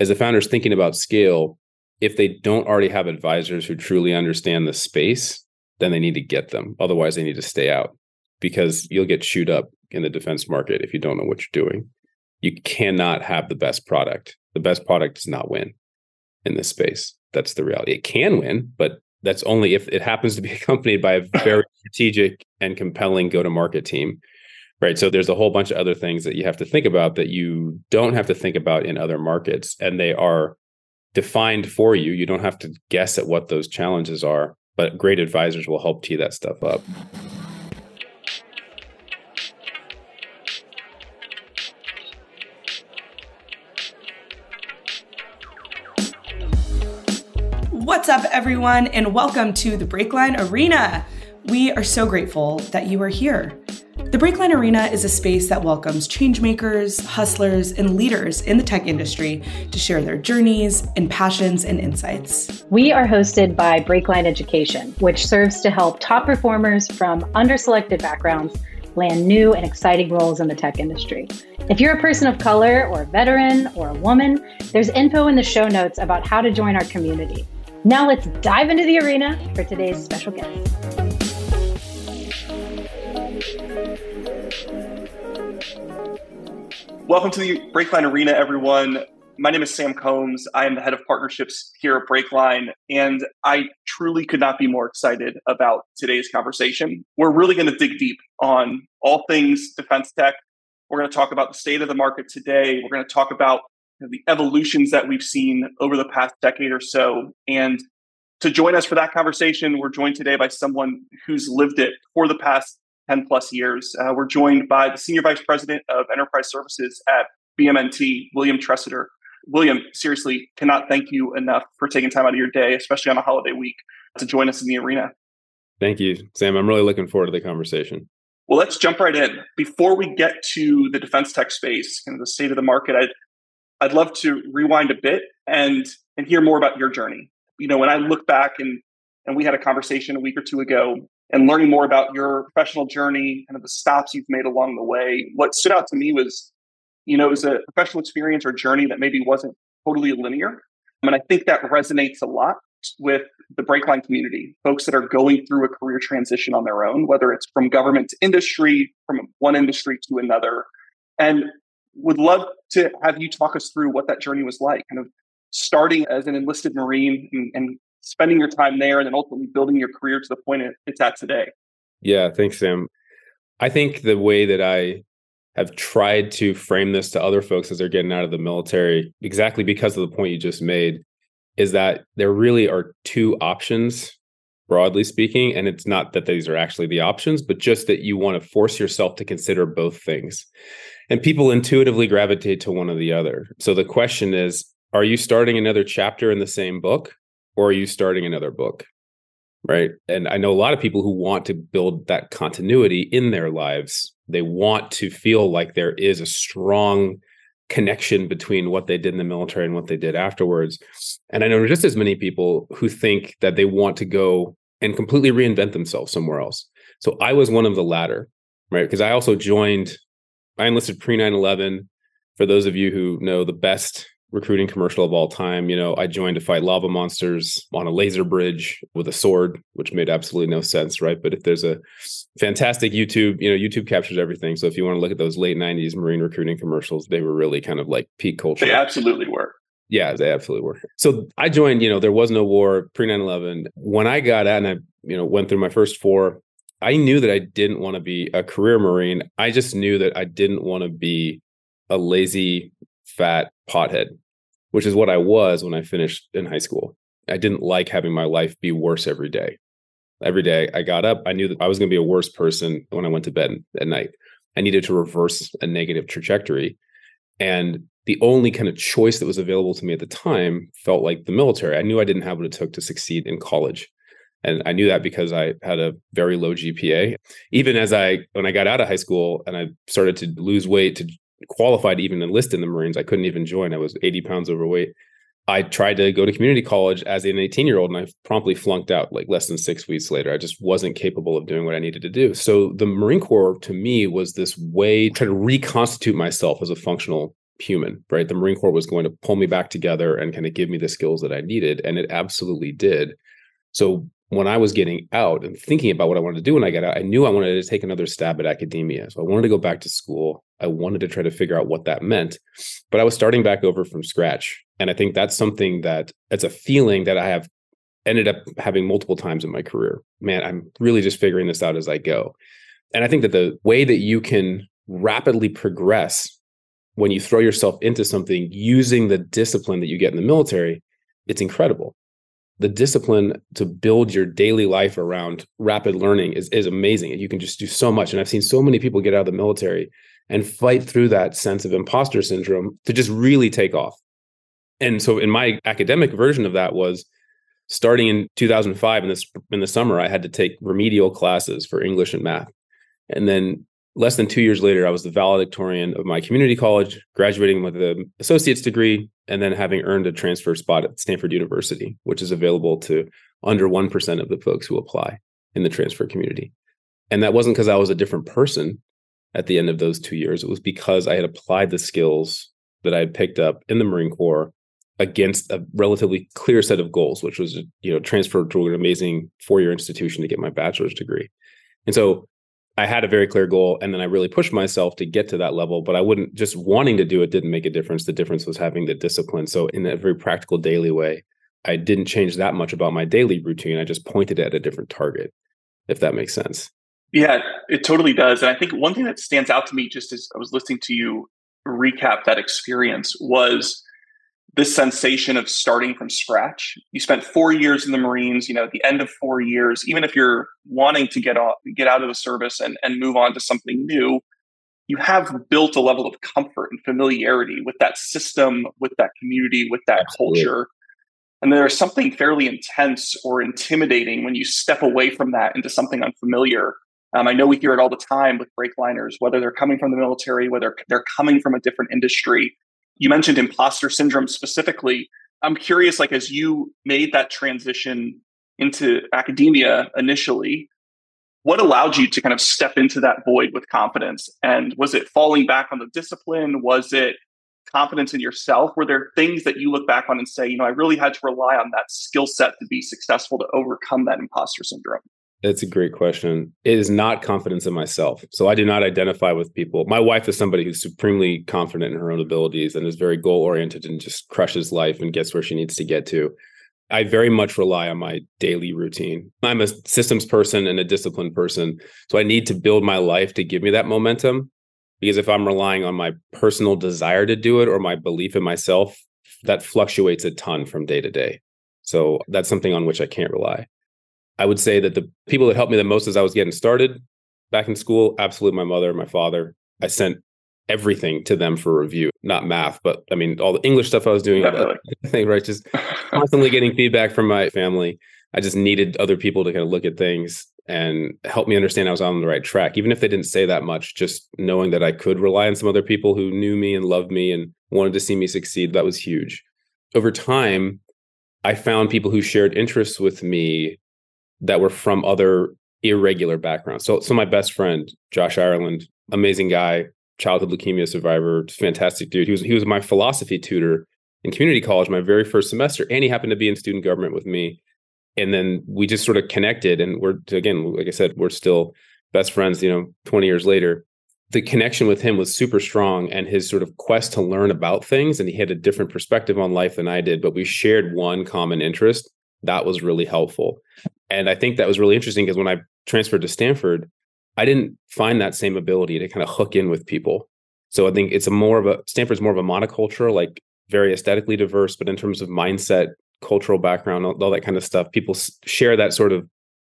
as a founder is thinking about scale, if they don't already have advisors who truly understand the space, then they need to get them. Otherwise, they need to stay out because you'll get chewed up in the defense market if you don't know what you're doing. You cannot have the best product. The best product does not win in this space. That's the reality. It can win, but that's only if it happens to be accompanied by a very strategic and compelling go to market team. Right. So there's a whole bunch of other things that you have to think about that you don't have to think about in other markets. And they are defined for you. You don't have to guess at what those challenges are, but great advisors will help tee that stuff up. What's up, everyone, and welcome to the Breakline Arena. We are so grateful that you are here. The Breakline Arena is a space that welcomes changemakers, hustlers, and leaders in the tech industry to share their journeys and passions and insights. We are hosted by Breakline Education, which serves to help top performers from underselected backgrounds land new and exciting roles in the tech industry. If you're a person of color or a veteran or a woman, there's info in the show notes about how to join our community. Now let's dive into the arena for today's special guest. Welcome to the Breakline Arena, everyone. My name is Sam Combs. I am the head of partnerships here at Breakline, and I truly could not be more excited about today's conversation. We're really going to dig deep on all things defense tech. We're going to talk about the state of the market today. We're going to talk about the evolutions that we've seen over the past decade or so. And to join us for that conversation, we're joined today by someone who's lived it for the past 10 plus years. Uh, we're joined by the Senior Vice President of Enterprise Services at BMNT, William Treseder. William, seriously, cannot thank you enough for taking time out of your day, especially on a holiday week, to join us in the arena. Thank you, Sam. I'm really looking forward to the conversation. Well, let's jump right in. Before we get to the defense tech space and the state of the market, I'd I'd love to rewind a bit and and hear more about your journey. You know, when I look back and and we had a conversation a week or two ago and learning more about your professional journey, kind of the stops you've made along the way. What stood out to me was, you know, it was a professional experience or journey that maybe wasn't totally linear. And I think that resonates a lot with the Breakline community, folks that are going through a career transition on their own, whether it's from government to industry, from one industry to another. And would love to have you talk us through what that journey was like, kind of starting as an enlisted Marine and, and spending your time there and then ultimately building your career to the point it's at today. Yeah, thanks, Sam. I think the way that I have tried to frame this to other folks as they're getting out of the military, exactly because of the point you just made, is that there really are two options, broadly speaking. And it's not that these are actually the options, but just that you want to force yourself to consider both things. And people intuitively gravitate to one or the other. So the question is, are you starting another chapter in the same book? Or are you starting another book? Right. And I know a lot of people who want to build that continuity in their lives. They want to feel like there is a strong connection between what they did in the military and what they did afterwards. And I know just as many people who think that they want to go and completely reinvent themselves somewhere else. So I was one of the latter, right? Because I also joined, I enlisted pre 9 11. For those of you who know the best recruiting commercial of all time. You know, I joined to fight lava monsters on a laser bridge with a sword, which made absolutely no sense, right? But if there's a fantastic YouTube, you know, YouTube captures everything. So if you want to look at those late 90s Marine recruiting commercials, they were really kind of like peak culture. They absolutely were. Yeah, they absolutely were. So I joined, you know, there was no war pre 9 11. When I got out and I, you know, went through my first four, I knew that I didn't want to be a career Marine. I just knew that I didn't want to be a lazy fat pothead, which is what I was when I finished in high school. I didn't like having my life be worse every day. Every day I got up, I knew that I was going to be a worse person when I went to bed at night. I needed to reverse a negative trajectory. And the only kind of choice that was available to me at the time felt like the military. I knew I didn't have what it took to succeed in college. And I knew that because I had a very low GPA. Even as I, when I got out of high school and I started to lose weight to qualified to even enlist in the Marines. I couldn't even join. I was 80 pounds overweight. I tried to go to community college as an 18 year old and I promptly flunked out like less than six weeks later. I just wasn't capable of doing what I needed to do. So the Marine Corps to me was this way to try to reconstitute myself as a functional human, right? The Marine Corps was going to pull me back together and kind of give me the skills that I needed. And it absolutely did. So when I was getting out and thinking about what I wanted to do when I got out, I knew I wanted to take another stab at academia. So I wanted to go back to school. I wanted to try to figure out what that meant. But I was starting back over from scratch. And I think that's something that it's a feeling that I have ended up having multiple times in my career. Man, I'm really just figuring this out as I go. And I think that the way that you can rapidly progress when you throw yourself into something using the discipline that you get in the military, it's incredible. The discipline to build your daily life around rapid learning is, is amazing. You can just do so much. And I've seen so many people get out of the military and fight through that sense of imposter syndrome to just really take off. And so in my academic version of that was starting in 2005 in this in the summer I had to take remedial classes for English and math. And then less than two years later, I was the valedictorian of my community college, graduating with an associate's degree, and then having earned a transfer spot at Stanford University, which is available to under 1% of the folks who apply in the transfer community. And that wasn't because I was a different person at the end of those two years. It was because I had applied the skills that I had picked up in the Marine Corps against a relatively clear set of goals, which was, you know, transfer to an amazing four-year institution to get my bachelor's degree. And so I had a very clear goal and then I really pushed myself to get to that level, but I wouldn't just wanting to do it didn't make a difference. The difference was having the discipline. So in a very practical daily way, I didn't change that much about my daily routine. I just pointed at a different target, if that makes sense. Yeah, it totally does. And I think one thing that stands out to me just as I was listening to you recap that experience was this sensation of starting from scratch. You spent four years in the Marines, you know, at the end of four years, even if you're wanting to get off, get out of the service and, and move on to something new, you have built a level of comfort and familiarity with that system, with that community, with that Absolutely. culture. And there's something fairly intense or intimidating when you step away from that into something unfamiliar. Um, I know we hear it all the time with breakliners, whether they're coming from the military, whether they're coming from a different industry you mentioned imposter syndrome specifically. I'm curious, like, as you made that transition into academia initially, what allowed you to kind of step into that void with confidence? And was it falling back on the discipline? Was it confidence in yourself? Were there things that you look back on and say, you know, I really had to rely on that skill set to be successful to overcome that imposter syndrome? That's a great question. It is not confidence in myself. So I do not identify with people. My wife is somebody who's supremely confident in her own abilities and is very goal oriented and just crushes life and gets where she needs to get to. I very much rely on my daily routine. I'm a systems person and a disciplined person. So I need to build my life to give me that momentum. Because if I'm relying on my personal desire to do it or my belief in myself, that fluctuates a ton from day to day. So that's something on which I can't rely. I would say that the people that helped me the most as I was getting started back in school, absolutely my mother and my father. I sent everything to them for review, not math, but I mean, all the English stuff I was doing, uh, thing, right? Just constantly getting feedback from my family. I just needed other people to kind of look at things and help me understand I was on the right track. Even if they didn't say that much, just knowing that I could rely on some other people who knew me and loved me and wanted to see me succeed, that was huge. Over time, I found people who shared interests with me that were from other irregular backgrounds. So, so my best friend, Josh Ireland, amazing guy, childhood leukemia survivor, fantastic dude. He was he was my philosophy tutor in community college my very first semester, and he happened to be in student government with me. And then we just sort of connected, and we're again, like I said, we're still best friends. You know, twenty years later, the connection with him was super strong, and his sort of quest to learn about things, and he had a different perspective on life than I did, but we shared one common interest. That was really helpful. And I think that was really interesting because when I transferred to Stanford, I didn't find that same ability to kind of hook in with people. So I think it's a more of a Stanford's more of a monoculture, like very aesthetically diverse, but in terms of mindset, cultural background, all, all that kind of stuff, people share that sort of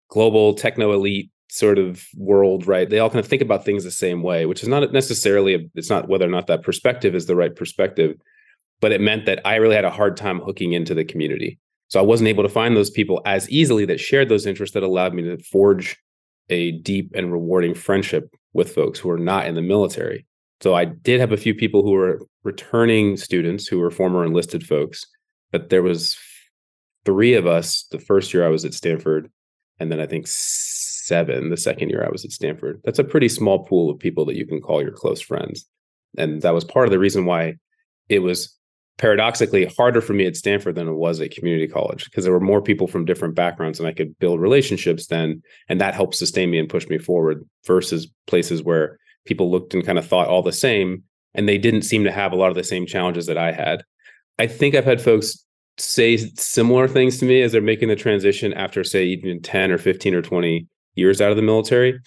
global techno elite sort of world, right? They all kind of think about things the same way, which is not necessarily, a, it's not whether or not that perspective is the right perspective, but it meant that I really had a hard time hooking into the community. So I wasn't able to find those people as easily that shared those interests that allowed me to forge a deep and rewarding friendship with folks who are not in the military. So I did have a few people who were returning students who were former enlisted folks, but there was three of us the first year I was at Stanford, and then I think seven the second year I was at Stanford. That's a pretty small pool of people that you can call your close friends. And that was part of the reason why it was paradoxically harder for me at Stanford than it was at community college because there were more people from different backgrounds and I could build relationships then and that helped sustain me and push me forward versus places where people looked and kind of thought all the same and they didn't seem to have a lot of the same challenges that I had. I think I've had folks say similar things to me as they're making the transition after say even 10 or 15 or 20 years out of the military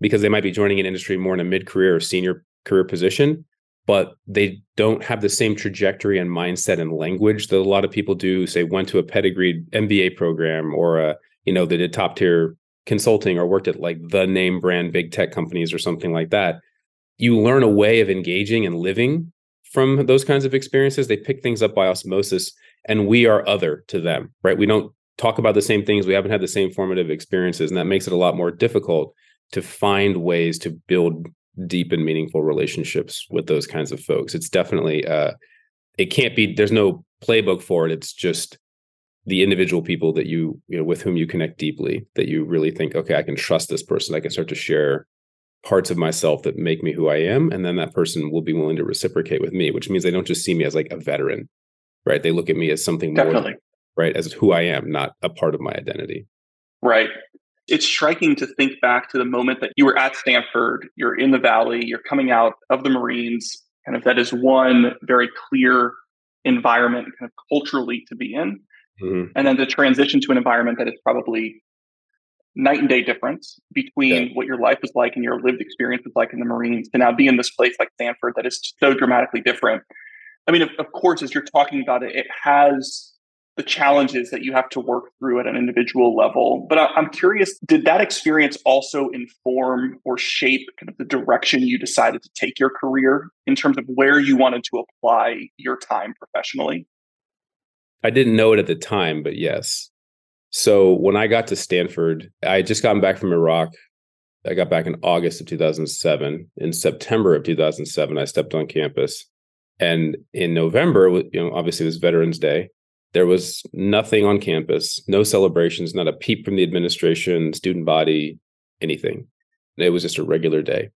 because they might be joining an industry more in a mid-career or senior career position but they don't have the same trajectory and mindset and language that a lot of people do say went to a pedigreed mba program or a you know they did top tier consulting or worked at like the name brand big tech companies or something like that. You learn a way of engaging and living from those kinds of experiences. They pick things up by osmosis and we are other to them right? We don't talk about the same things. We haven't had the same formative experiences and that makes it a lot more difficult to find ways to build deep and meaningful relationships with those kinds of folks. It's definitely uh it can't be there's no playbook for it. It's just the individual people that you you know with whom you connect deeply that you really think okay I can trust this person I can start to share parts of myself that make me who I am and then that person will be willing to reciprocate with me which means they don't just see me as like a veteran right they look at me as something Definitely. more right as who I am not a part of my identity right it's striking to think back to the moment that you were at Stanford, you're in the Valley, you're coming out of the Marines, kind of that is one very clear environment, kind of culturally to be in. Mm-hmm. And then the transition to an environment that is probably night and day difference between yeah. what your life was like and your lived experience was like in the Marines to now be in this place like Stanford that is so dramatically different. I mean, of, of course, as you're talking about it, it has the challenges that you have to work through at an individual level. But I'm curious, did that experience also inform or shape kind of the direction you decided to take your career in terms of where you wanted to apply your time professionally? I didn't know it at the time, but yes. So when I got to Stanford, I had just gotten back from Iraq. I got back in August of 2007. In September of 2007, I stepped on campus. And in November, you know, obviously it was Veterans Day. There was nothing on campus, no celebrations, not a peep from the administration, student body, anything. It was just a regular day.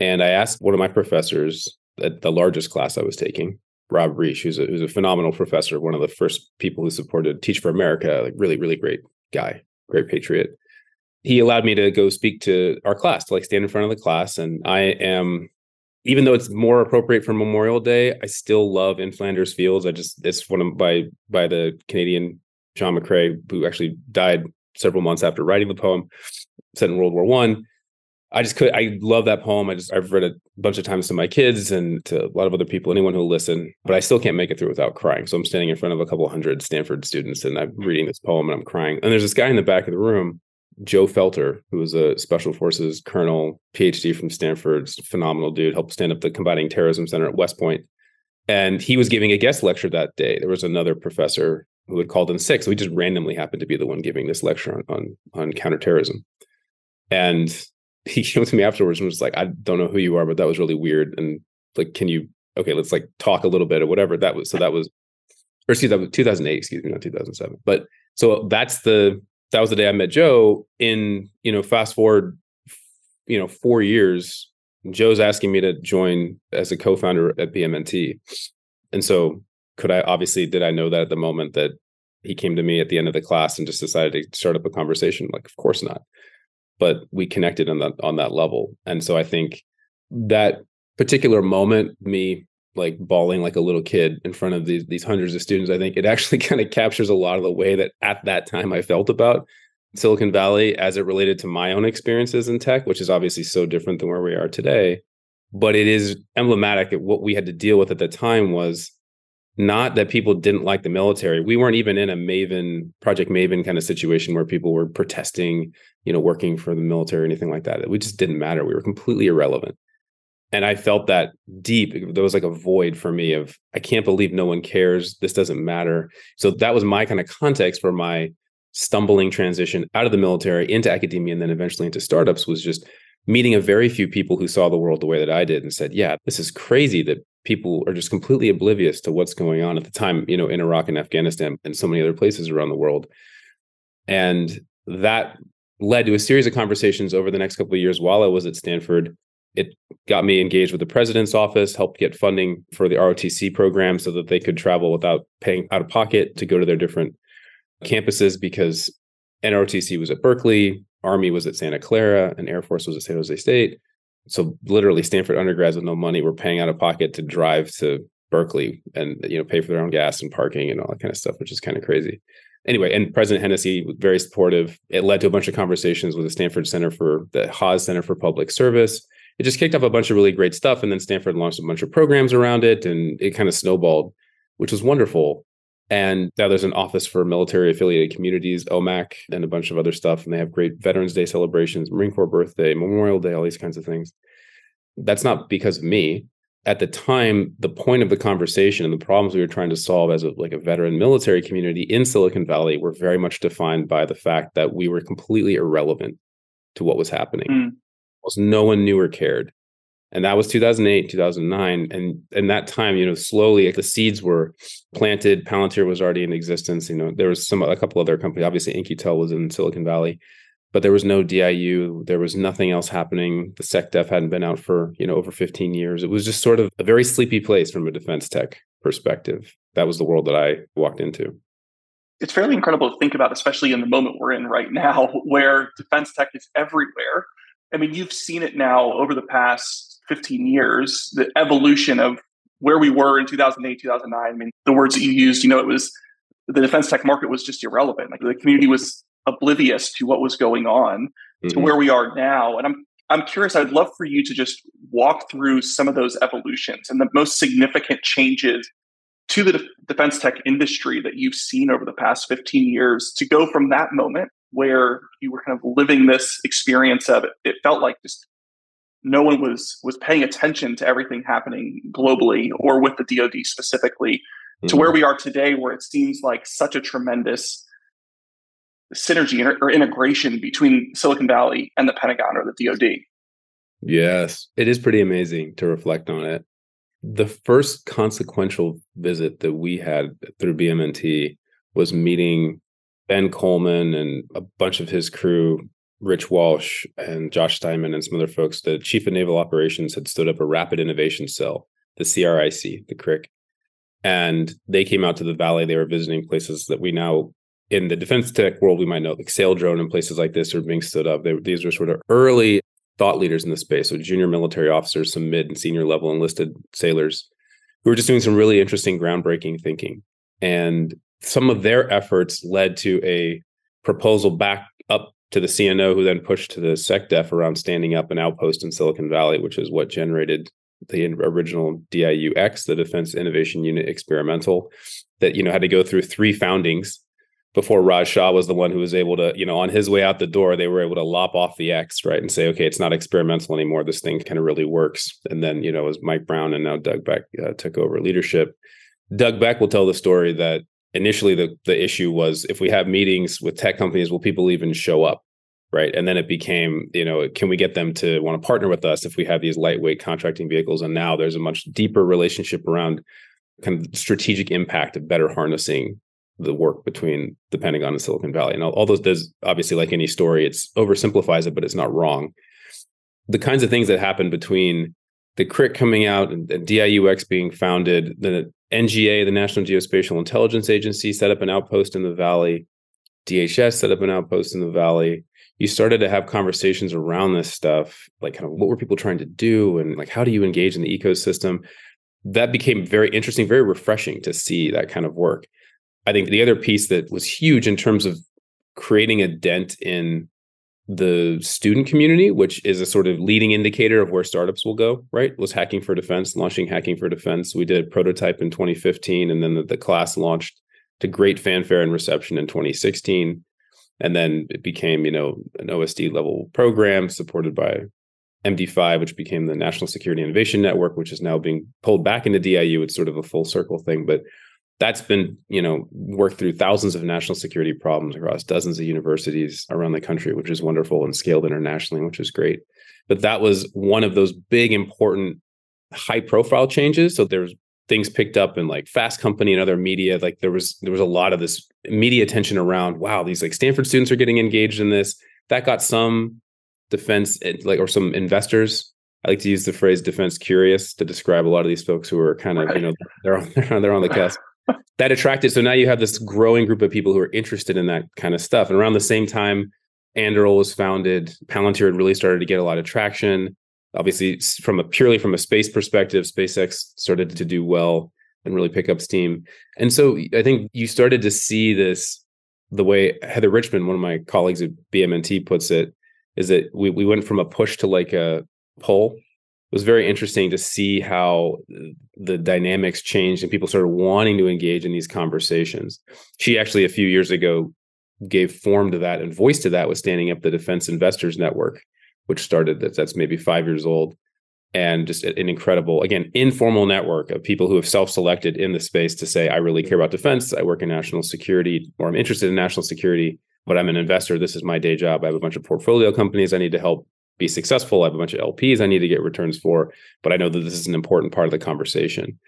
And I asked one of my professors at the largest class I was taking, Rob Reich, who's a, who's a phenomenal professor, one of the first people who supported Teach for America, like really, really great guy, great patriot. He allowed me to go speak to our class, to like stand in front of the class. And I am even though it's more appropriate for Memorial Day, I still love In Flanders Fields. I just it's one of by by the Canadian John McCrae, who actually died several months after writing the poem, set in World War One. I. just could I love that poem. I just I've read it a bunch of times to my kids and to a lot of other people, anyone who'll listen, but I still can't make it through without crying. So I'm standing in front of a couple hundred Stanford students and I'm reading this poem and I'm crying. And there's this guy in the back of the room Joe Felter, who was a special forces colonel, PhD from Stanford, phenomenal dude, helped stand up the Combating Terrorism Center at West Point. And he was giving a guest lecture that day. There was another professor who had called in sick. So he just randomly happened to be the one giving this lecture on, on, on counterterrorism. And he came to me afterwards and was like, I don't know who you are, but that was really weird. And like, can you, okay, let's like talk a little bit or whatever. That was, so that was, or excuse me, 2008, excuse me, not 2007. But so that's the, that was the day I met Joe. In you know, fast forward, you know, four years, Joe's asking me to join as a co-founder at BMNT, and so could I obviously did I know that at the moment that he came to me at the end of the class and just decided to start up a conversation? Like, of course not. But we connected on that on that level, and so I think that particular moment, me like bawling like a little kid in front of these these hundreds of students i think it actually kind of captures a lot of the way that at that time i felt about silicon valley as it related to my own experiences in tech which is obviously so different than where we are today. But it is emblematic of what we had to deal with at the time was not that people didn't like the military. We weren't even in a maven project maven kind of situation where people were protesting you know working for the military or anything like that. We just didn't matter. We were completely irrelevant and i felt that deep there was like a void for me of i can't believe no one cares. This doesn't matter. So that was my kind of context for my stumbling transition out of the military into academia and then eventually into startups was just meeting a very few people who saw the world the way that i did and said yeah this is crazy that people are just completely oblivious to what's going on at the time you know in iraq and afghanistan and so many other places around the world. And that led to a series of conversations over the next couple of years while i was at stanford it got me engaged with the president's office, helped get funding for the ROTC program so that they could travel without paying out of pocket to go to their different campuses because NROTC was at Berkeley, Army was at Santa Clara, and Air Force was at San Jose State. So literally Stanford undergrads with no money were paying out of pocket to drive to Berkeley and you know pay for their own gas and parking and all that kind of stuff, which is kind of crazy. Anyway, and President Hennessy was very supportive. It led to a bunch of conversations with the Stanford Center for the Haas Center for Public Service it just kicked off a bunch of really great stuff. And then Stanford launched a bunch of programs around it and it kind of snowballed, which was wonderful. And now there's an office for military affiliated communities, OMAC, and a bunch of other stuff. And they have great Veterans Day celebrations, Marine Corps birthday, Memorial Day, all these kinds of things. That's not because of me. At the time, the point of the conversation and the problems we were trying to solve as a, like a veteran military community in Silicon Valley were very much defined by the fact that we were completely irrelevant to what was happening. Mm almost no one knew or cared. And that was 2008 2009 and and that time you know slowly the seeds were planted palantir was already in existence you know there was some a couple other companies obviously In-Q-Tel was in silicon valley but there was no diu there was nothing else happening the SEC secdef hadn't been out for you know over 15 years. It was just sort of a very sleepy place from a defense tech perspective. That was the world that i walked into. It's fairly incredible to think about especially in the moment we're in right now where defense tech is everywhere I mean, you've seen it now over the past 15 years, the evolution of where we were in 2008, 2009. I mean, the words that you used, you know, it was the defense tech market was just irrelevant. Like the community was oblivious to what was going on mm-hmm. to where we are now. And I'm I'm curious, I'd love for you to just walk through some of those evolutions and the most significant changes to the de- defense tech industry that you've seen over the past 15 years to go from that moment where you were kind of living this experience of it. It felt like just no one was was paying attention to everything happening globally or with the DoD specifically mm-hmm. to where mm-hmm. we are today, where it seems like such a tremendous synergy or integration between Silicon Valley and the Pentagon or the DoD. Yes, it is pretty amazing to reflect on it. The first consequential visit that we had through BMNT was meeting Ben Kohlmann and a bunch of his crew, Rich Walsh and Josh Steinman and some other folks, the chief of naval operations had stood up a rapid innovation cell, the CRIC, the CRIC. And they came out to the valley. They were visiting places that we now, in the defense tech world, we might know, like Saildrone and places like this are being stood up. They, these were sort of early thought leaders in the space. So junior military officers, some mid and senior level enlisted sailors who were just doing some really interesting groundbreaking thinking. And some of their efforts led to a proposal back up to the CNO, who then pushed to the SecDef around standing up an outpost in Silicon Valley, which is what generated the original DIUX, the Defense Innovation Unit Experimental, that you know had to go through three foundings before Raj Shah was the one who was able to, you know, on his way out the door, they were able to lop off the X, right, and say, okay, it's not experimental anymore. This thing kind of really works. And then, you know, as Mike Brown and now Doug Beck uh, took over leadership, Doug Beck will tell the story that initially the the issue was if we have meetings with tech companies will people even show up right? And then it became you know can we get them to want to partner with us if we have these lightweight contracting vehicles? And now there's a much deeper relationship around kind of strategic impact of better harnessing the work between the pentagon and silicon valley. And all, those there's obviously like any story it's oversimplifies it but it's not wrong. The kinds of things that happen between the CRIC coming out and, and DIUX being founded, the NGA, the National Geospatial Intelligence Agency, set up an outpost in the valley. DHS set up an outpost in the valley. You started to have conversations around this stuff, like kind of what were people trying to do and like how do you engage in the ecosystem? That became very interesting, very refreshing to see that kind of work. I think the other piece that was huge in terms of creating a dent in the student community, which is a sort of leading indicator of where startups will go, right? Was Hacking for Defense, launching Hacking for Defense. We did prototype in 2015, and then the, the class launched to great fanfare and reception in 2016. And then it became, you know, an OSD level program supported by MD5, which became the National Security Innovation Network, which is now being pulled back into DIU. It's sort of a full circle thing, but that's been you know worked through thousands of national security problems across dozens of universities around the country which is wonderful and scaled internationally which is great but that was one of those big important high profile changes so there's things picked up in like fast company and other media like there was there was a lot of this media attention around wow these like stanford students are getting engaged in this that got some defense eh, like or some investors I like to use the phrase defense curious to describe a lot of these folks who are kind of, right. you know, they're on, they're on the cusp. That attracted. So now you have this growing group of people who are interested in that kind of stuff. And around the same time, Anduril was founded, Palantir had really started to get a lot of traction. Obviously, from a purely from a space perspective, SpaceX started to do well and really pick up steam. And so I think you started to see this the way Heather Richman, one of my colleagues at BMNT, puts it, is that we, we went from a push to like a pull. It was very interesting to see how the dynamics changed and people started wanting to engage in these conversations. She actually, a few years ago, gave form to that and voice to that with standing up the Defense Investors Network, which started that that's maybe five years old and just an incredible again informal network of people who have self-selected in the space to say i really care about defense. I work in national security or i'm interested in national security but i'm an investor. This is my day job. I have a bunch of portfolio companies i need to help be successful i have a bunch of lps i need to get returns for but i know that this is an important part of the conversation.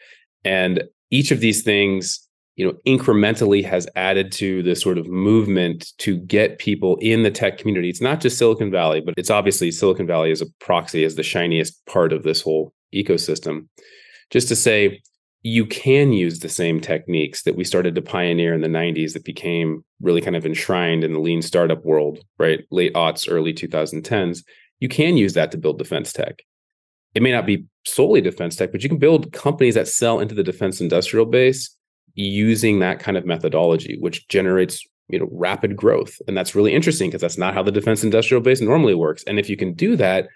And each of these things you know incrementally has added to the sort of movement to get people in the tech community. It's not just silicon valley but it's obviously silicon valley as a proxy as the shiniest part of this whole ecosystem. Just to say you can use the same techniques that we started to pioneer in the 90s that became really kind of enshrined in the lean startup world right? Late aughts early 2010s you can use that to build defense tech it may not be solely defense tech but you can build companies that sell into the defense industrial base using that kind of methodology, which generates you know rapid growth. And that's really interesting because that's not how the defense industrial base normally works. And if you can do that,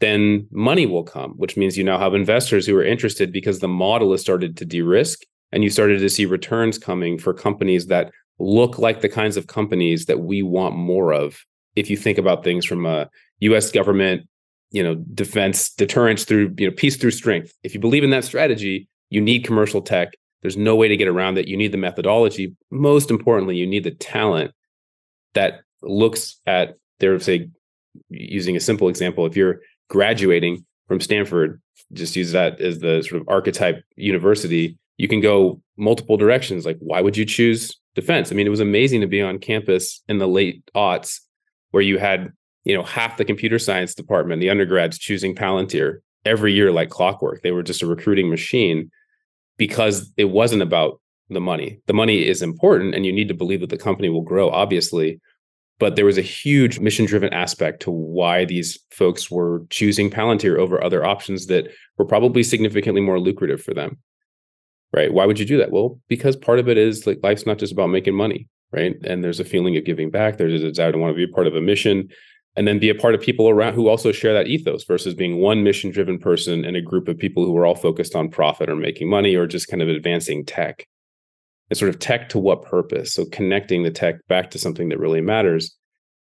then money will come, which means you now have investors who are interested because the model has started to de-risk and you started to see returns coming for companies that look like the kinds of companies that we want more of. If you think about things from a US government, you know, defense deterrence through, you know, peace through strength. If you believe in that strategy, you need commercial tech there's no way to get around it. You need the methodology. Most importantly, you need the talent that looks at their say using a simple example if you're graduating from Stanford just use that as the sort of archetype university you can go multiple directions like why would you choose defense i mean it was amazing to be on campus in the late aughts where you had you know half the computer science department the undergrads choosing palantir every year like clockwork they were just a recruiting machine because it wasn't about the money. The money is important and you need to believe that the company will grow, obviously. But there was a huge mission driven aspect to why these folks were choosing Palantir over other options that were probably significantly more lucrative for them. Right. Why would you do that? Well, because part of it is like life's not just about making money. Right. And there's a feeling of giving back. There's a desire to want to be part of a mission and then be a part of people around who also share that ethos versus being one mission driven person and a group of people who are all focused on profit or making money or just kind of advancing tech. And sort of tech to what purpose? So connecting the tech back to something that really matters.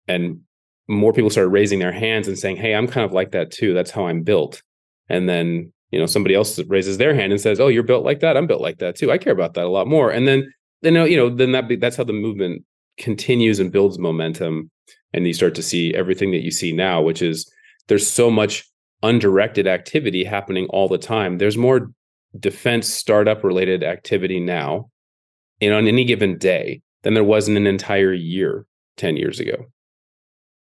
And more people started raising their hands and saying, Hey, I'm kind of like that too. That's how I'm built. And then, you know, somebody else raises their hand and says, Oh, you're built like that. I'm built like that too. I care about that a lot more. And then, then, you know, then that be, that's how the movement continues and builds momentum and you start to see everything that you see now which is there's so much undirected activity happening all the time. There's more defense startup related activity now and on any given day than there was in an entire year 10 years ago.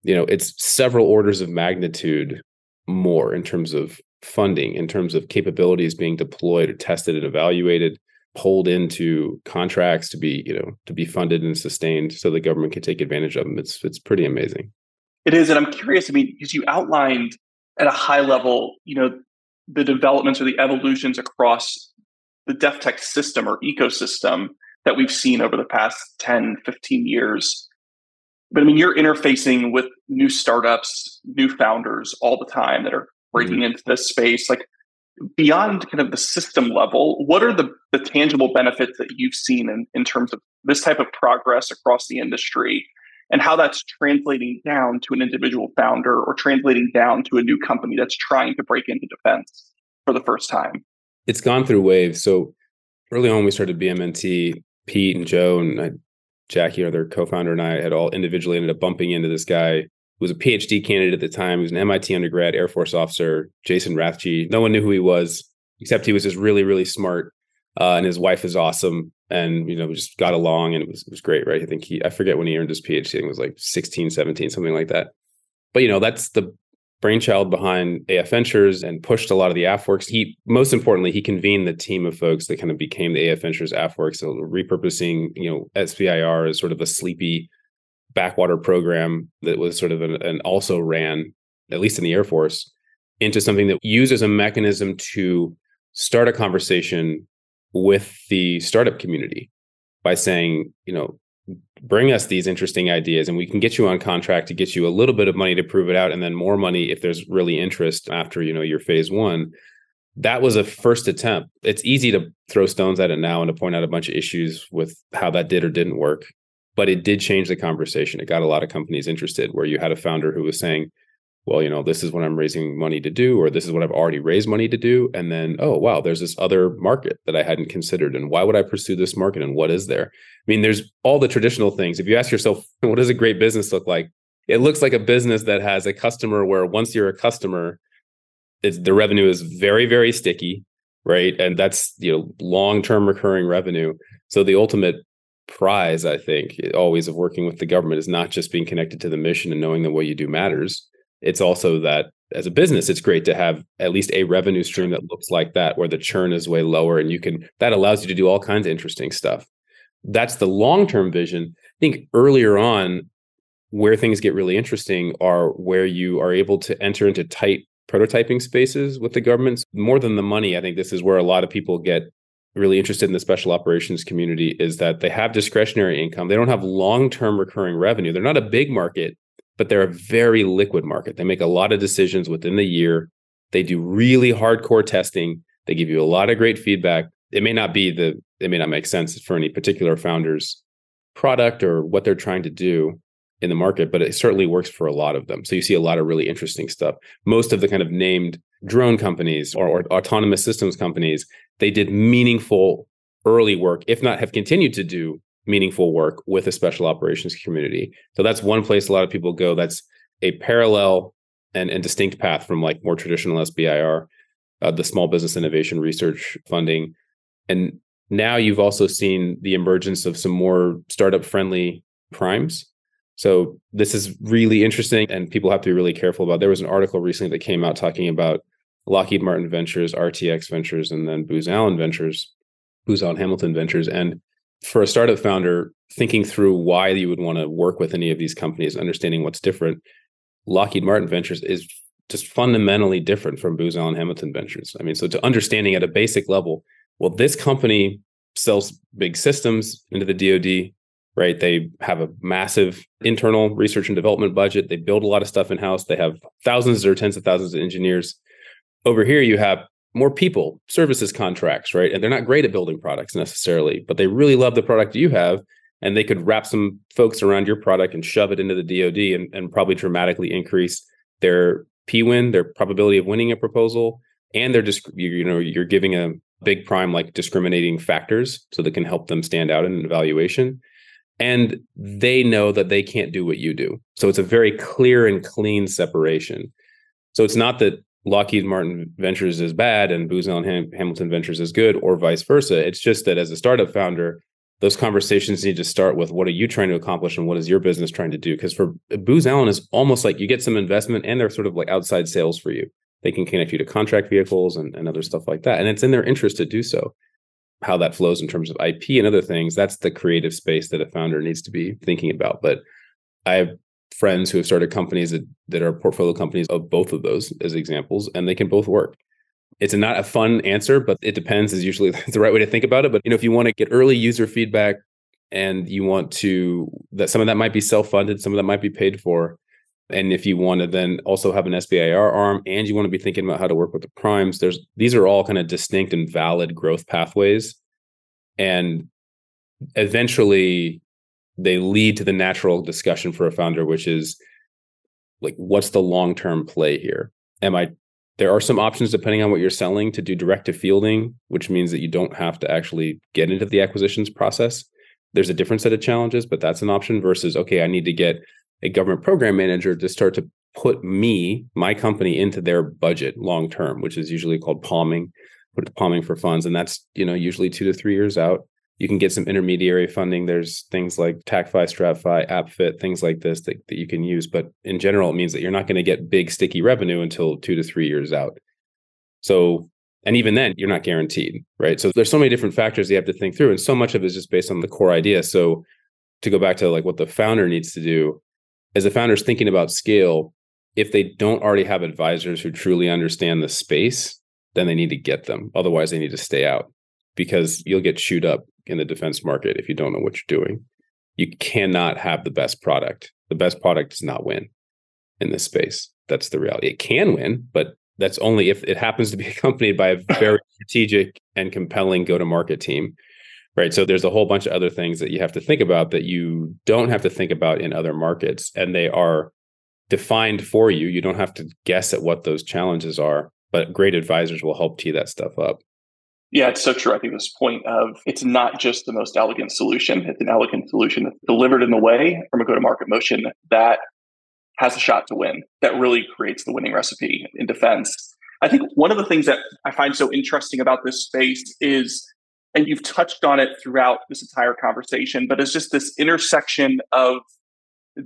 You know it's several orders of magnitude more in terms of funding in terms of capabilities being deployed or tested and evaluated pulled into contracts to be you know to be funded and sustained so the government can take advantage of them it's it's pretty amazing. It is and i'm curious i mean because you outlined at a high level you know the developments or the evolutions across the dev tech system or ecosystem that we've seen over the past 10 15 years. But i mean you're interfacing with new startups new founders all the time that are breaking mm-hmm. into this space. Like beyond kind of the system level, what are the, the tangible benefits that you've seen in, in terms of this type of progress across the industry and how that's translating down to an individual founder or translating down to a new company that's trying to break into defense for the first time? It's gone through waves. So early on, we started BMNT, Pete and Joe and I, Jackie, our other co-founder, and I had all individually ended up bumping into this guy was a PhD candidate at the time. He was an MIT undergrad, Air Force officer, Jason Rathje. No one knew who he was, except he was just really, really smart. Uh, and his wife is awesome. And, you know, we just got along and it was, it was great, right? I think he, I forget when he earned his PhD, it was like 16, 17, something like that. But, you know, that's the brainchild behind AF Ventures and pushed a lot of the AFWERX. He most importantly, he convened the team of folks that kind of became the AF Ventures AFWERX, so repurposing, you know, SBIR as sort of a sleepy backwater program that was sort of an, an also ran, at least in the Air Force, into something that uses a mechanism to start a conversation with the startup community by saying, you know, bring us these interesting ideas and we can get you on contract to get you a little bit of money to prove it out and then more money if there's really interest after you know your phase one. That was a first attempt. It's easy to throw stones at it now and to point out a bunch of issues with how that did or didn't work but it did change the conversation it got a lot of companies interested where you had a founder who was saying well, you know, this is what I'm raising money to do, or this is what I've already raised money to do. And then, oh, wow, there's this other market that I hadn't considered. And why would I pursue this market? And what is there? I mean, there's all the traditional things. If you ask yourself, what does a great business look like? It looks like a business that has a customer where once you're a customer, it's the revenue is very, very sticky, right? And that's, you know, long-term recurring revenue. So the ultimate prize, I think, always of working with the government is not just being connected to the mission and knowing that what you do matters it's also that as a business, it's great to have at least a revenue stream that looks like that, where the churn is way lower and you can, that allows you to do all kinds of interesting stuff. That's the long term vision. I think earlier on, where things get really interesting are where you are able to enter into tight prototyping spaces with the governments. More than the money, I think this is where a lot of people get really interested in the special operations community is that they have discretionary income. They don't have long term recurring revenue. They're not a big market but they're a very liquid market. They make a lot of decisions within the year. They do really hardcore testing. They give you a lot of great feedback. It may not be the, it may not make sense for any particular founder's product or what they're trying to do in the market, but it certainly works for a lot of them. So you see a lot of really interesting stuff. Most of the kind of named drone companies or, or autonomous systems companies, they did meaningful early work, if not have continued to do meaningful work with a special operations community. So that's one place a lot of people go. That's a parallel and, and distinct path from like more traditional SBIR, uh, the small business innovation research funding. And now you've also seen the emergence of some more startup friendly primes. So this is really interesting and people have to be really careful about. There was an article recently that came out talking about Lockheed Martin Ventures, RTX Ventures, and then Booz Allen Ventures, Booz Allen Hamilton Ventures. And for a startup founder thinking through why you would want to work with any of these companies understanding what's different lockheed martin ventures is just fundamentally different from booz allen hamilton ventures i mean so to understanding at a basic level well this company sells big systems into the dod right they have a massive internal research and development budget they build a lot of stuff in house they have thousands or tens of thousands of engineers over here you have more people, services contracts, right? And they're not great at building products necessarily, but they really love the product you have. And they could wrap some folks around your product and shove it into the DoD and, and probably dramatically increase their P win, their probability of winning a proposal, and they're just you know you're giving a big prime like discriminating factors so that can help them stand out in an evaluation. And they know that they can't do what you do. So it's a very clear and clean separation. So it's not that Lockheed Martin Ventures is bad and Booz Allen Ham- Hamilton Ventures is good, or vice versa. It's just that as a startup founder, those conversations need to start with what are you trying to accomplish and what is your business trying to do? Because for Booz Allen is almost like you get some investment and they're sort of like outside sales for you. They can connect you to contract vehicles and, and other stuff like that. And it's in their interest to do so. How that flows in terms of IP and other things, that's the creative space that a founder needs to be thinking about. But I have friends who have started companies that, that are portfolio companies of both of those as examples, and they can both work. It's a, not a fun answer, but it depends is usually the right way to think about it. But you know, if you want to get early user feedback and you want to that some of that might be self-funded, some of that might be paid for. And if you want to then also have an SBIR arm and you want to be thinking about how to work with the primes, there's these are all kind of distinct and valid growth pathways. And eventually they lead to the natural discussion for a founder, which is like, what's the long term play here? Am I there are some options depending on what you're selling to do direct to fielding, which means that you don't have to actually get into the acquisitions process. There's a different set of challenges, but that's an option versus, okay, I need to get a government program manager to start to put me, my company, into their budget long term, which is usually called POMing, put POMing for funds. And that's, you know, usually two to three years out You can get some intermediary funding. There's things like TacFi, StratFi, AppFit, things like this that, that you can use. But in general, it means that you're not going to get big sticky revenue until two to three years out. So, and even then, you're not guaranteed, right? So there's so many different factors you have to think through, and so much of it is just based on the core idea. So to go back to like what the founder needs to do, as a founder is thinking about scale, if they don't already have advisors who truly understand the space, then they need to get them. Otherwise, they need to stay out because you'll get chewed up in the defense market if you don't know what you're doing. You cannot have the best product. The best product does not win in this space. That's the reality. It can win, but that's only if it happens to be accompanied by a very strategic and compelling go to market team. Right. So there's a whole bunch of other things that you have to think about that you don't have to think about in other markets. And they are defined for you. You don't have to guess at what those challenges are, but great advisors will help tee that stuff up. Yeah, it's so true. I think this point of it's not just the most elegant solution, it's an elegant solution that's delivered in the way from a go to market motion that has a shot to win, that really creates the winning recipe in defense. I think one of the things that I find so interesting about this space is, and you've touched on it throughout this entire conversation, but it's just this intersection of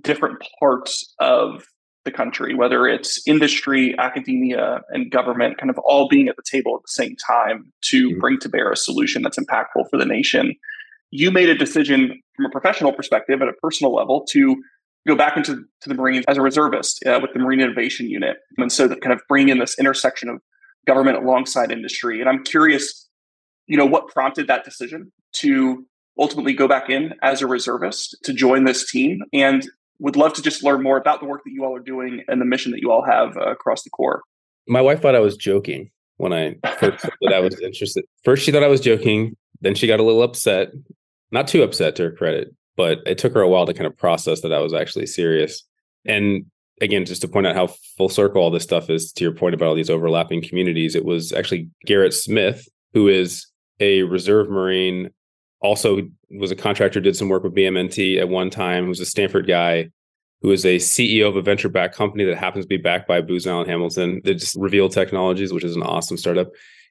different parts of the country, whether it's industry, academia, and government, kind of all being at the table at the same time to mm-hmm. bring to bear a solution that's impactful for the nation. You made a decision from a professional perspective at a personal level to go back into to the Marines as a reservist uh, with the Marine Innovation Unit. And so that kind of bring in this intersection of government alongside industry. And I'm curious, you know, what prompted that decision to ultimately go back in as a reservist to join this team and would love to just learn more about the work that you all are doing and the mission that you all have uh, across the Corps. My wife thought I was joking when I first that I was interested. First, she thought I was joking. Then she got a little upset. Not too upset to her credit, but it took her a while to kind of process that I was actually serious. And again, just to point out how full circle all this stuff is to your point about all these overlapping communities, it was actually Garrett Smith, who is a reserve Marine also was a contractor, did some work with BMNT at one time, was a Stanford guy, who is a CEO of a venture backed company that happens to be backed by Booz Allen Hamilton. They just Reveal Technologies, which is an awesome startup.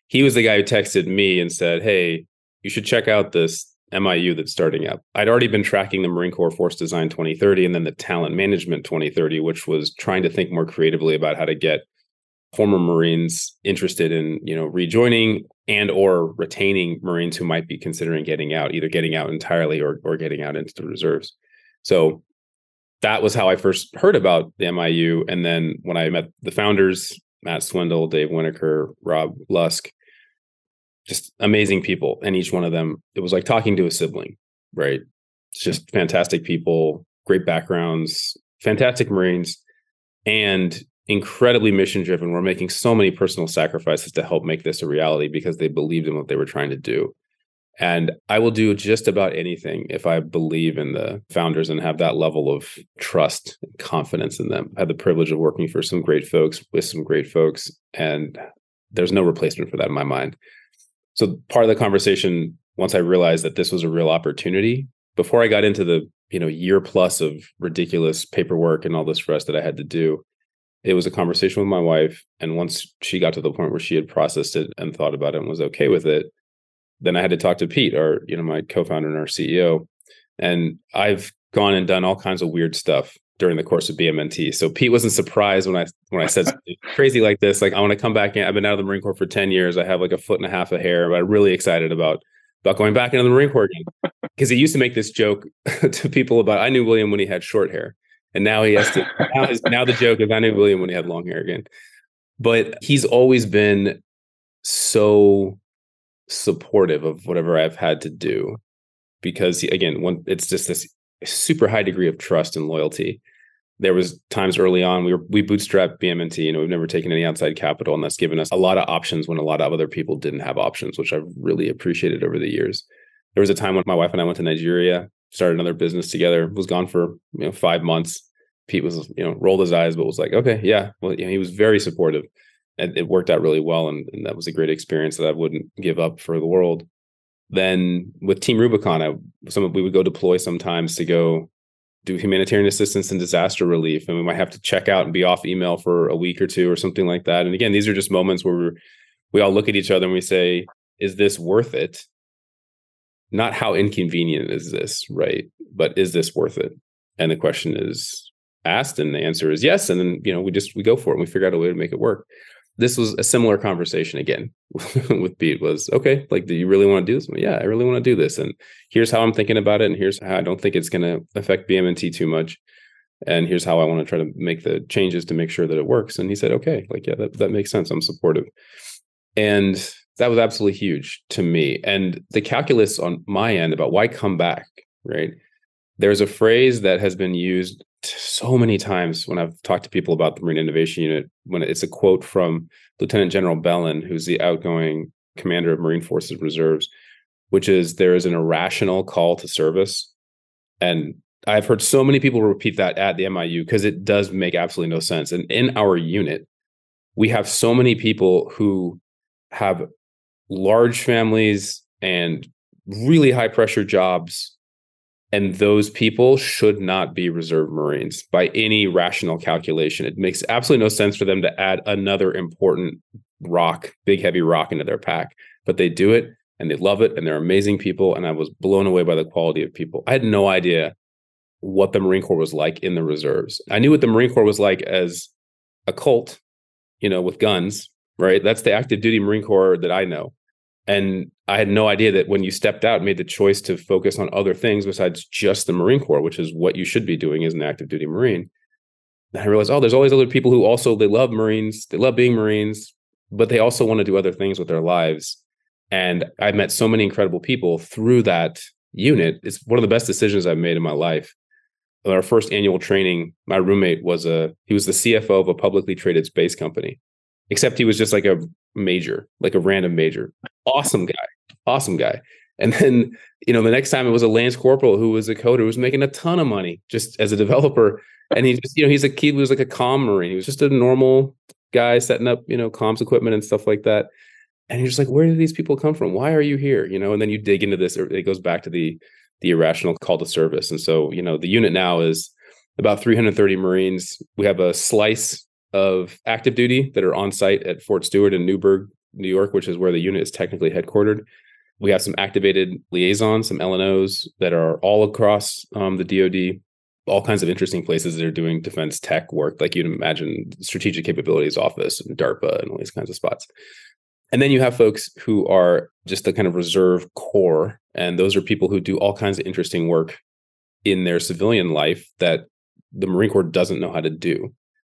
He was the guy who texted me and said, Hey, you should check out this MIU that's starting up. I'd already been tracking the Marine Corps Force Design 2030 and then the Talent Management 2030, which was trying to think more creatively about how to get former Marines interested in, you know, rejoining and or retaining Marines who might be considering getting out, either getting out entirely or or getting out into the reserves. So that was how I first heard about the MIU. And then when I met the founders, Matt Swindle, Dave Winokur, Rob Lusk, just amazing people. And each one of them, it was like talking to a sibling, right? It's just fantastic people, great backgrounds, fantastic Marines, and incredibly mission driven. We're making so many personal sacrifices to help make this a reality because they believed in what they were trying to do. And I will do just about anything if I believe in the founders and have that level of trust and confidence in them. I had the privilege of working for some great folks with some great folks, and there's no replacement for that in my mind. So part of the conversation, once I realized that this was a real opportunity, before I got into the you know year plus of ridiculous paperwork and all this rest that I had to do, it was a conversation with my wife and once she got to the point where she had processed it and thought about it and was okay with it then i had to talk to pete our you know my co-founder and our ceo and i've gone and done all kinds of weird stuff during the course of bmnt so pete wasn't surprised when i when i said crazy like this like i want to come back in i've been out of the marine corps for 10 years i have like a foot and a half of hair but i'm really excited about about going back into the marine corps again. Because he used to make this joke to people about i knew william when he had short hair and now he has to. now, his, now the joke is I knew William when he had long hair again, but he's always been so supportive of whatever I've had to do because again, it's just this super high degree of trust and loyalty. There was times early on we were we bootstrapped BMNT. You know, we've never taken any outside capital, and that's given us a lot of options when a lot of other people didn't have options, which I've really appreciated over the years. There was a time when my wife and I went to Nigeria started another business together. Was gone for you know five months. Pete was you know rolled his eyes, but was like, okay, yeah. Well, you know, he was very supportive, and it worked out really well, and, and that was a great experience that I wouldn't give up for the world. Then with Team Rubicon, I some we would go deploy sometimes to go do humanitarian assistance and disaster relief, and we might have to check out and be off email for a week or two or something like that. And again, these are just moments where we we all look at each other and we say, "Is this worth it?" Not how inconvenient is this, right? But is this worth it? And the question is asked, and the answer is yes. And then, you know, we just we go for it and we figure out a way to make it work. This was a similar conversation again with Pete was okay, like, do you really want to do this? Well, yeah, I really want to do this. And here's how I'm thinking about it. And here's how I don't think it's gonna affect BMNT too much. And here's how I want to try to make the changes to make sure that it works. And he said, okay, like, yeah, that, that makes sense. I'm supportive. And that was absolutely huge to me. And the calculus on my end about why come back, right? There's a phrase that has been used so many times when I've talked to people about the Marine Innovation Unit. When it's a quote from Lieutenant General Bellon, who's the outgoing commander of Marine Forces Reserves, which is there is an irrational call to service. And I've heard so many people repeat that at the MIU because it does make absolutely no sense. And in our unit, we have so many people who have large families and really high pressure jobs and those people should not be reserve marines by any rational calculation. It makes absolutely no sense for them to add another important rock big heavy rock into their pack but they do it and they love it and they're amazing people and i was blown away by the quality of people. I had no idea what the marine corps was like in the reserves. I knew what the marine corps was like as a cult you know with guns right? That's the active duty marine corps that i know and I had no idea that when you stepped out, made the choice to focus on other things besides just the Marine Corps, which is what you should be doing as an active duty Marine. I realized, oh, there's always other people who also they love Marines, they love being Marines, but they also want to do other things with their lives. And I met so many incredible people through that unit. It's one of the best decisions I've made in my life. Our first annual training, my roommate was a he was the CFO of a publicly traded space company except he was just like a major, like a random major. Awesome guy, awesome guy. And then, you know, the next time it was a Lance Corporal who was a coder who was making a ton of money just as a developer. And he just, you know, he's a kid he was like a com marine. He was just a normal guy setting up, you know, comms equipment and stuff like that. And you're just like, where do these people come from? Why are you here? You know, and then you dig into this. It goes back to the the irrational call to service. And so, you know, the unit now is about 330 Marines. We have a slice of active duty that are on site at Fort Stewart in Newburgh, New York, which is where the unit is technically headquartered. We have some activated liaisons, some LNOs that are all across um, the DoD, all kinds of interesting places that are doing defense tech work, like you'd imagine Strategic Capabilities Office and DARPA and all these kinds of spots. And then you have folks who are just the kind of reserve corps, and those are people who do all kinds of interesting work in their civilian life that the Marine Corps doesn't know how to do.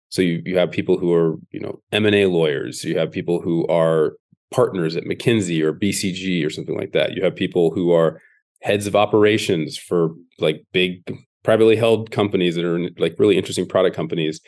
So you you have people who are you know M and A lawyers. You have people who are partners at McKinsey or BCG or something like that. You have people who are heads of operations for like big privately held companies that are like really interesting product companies.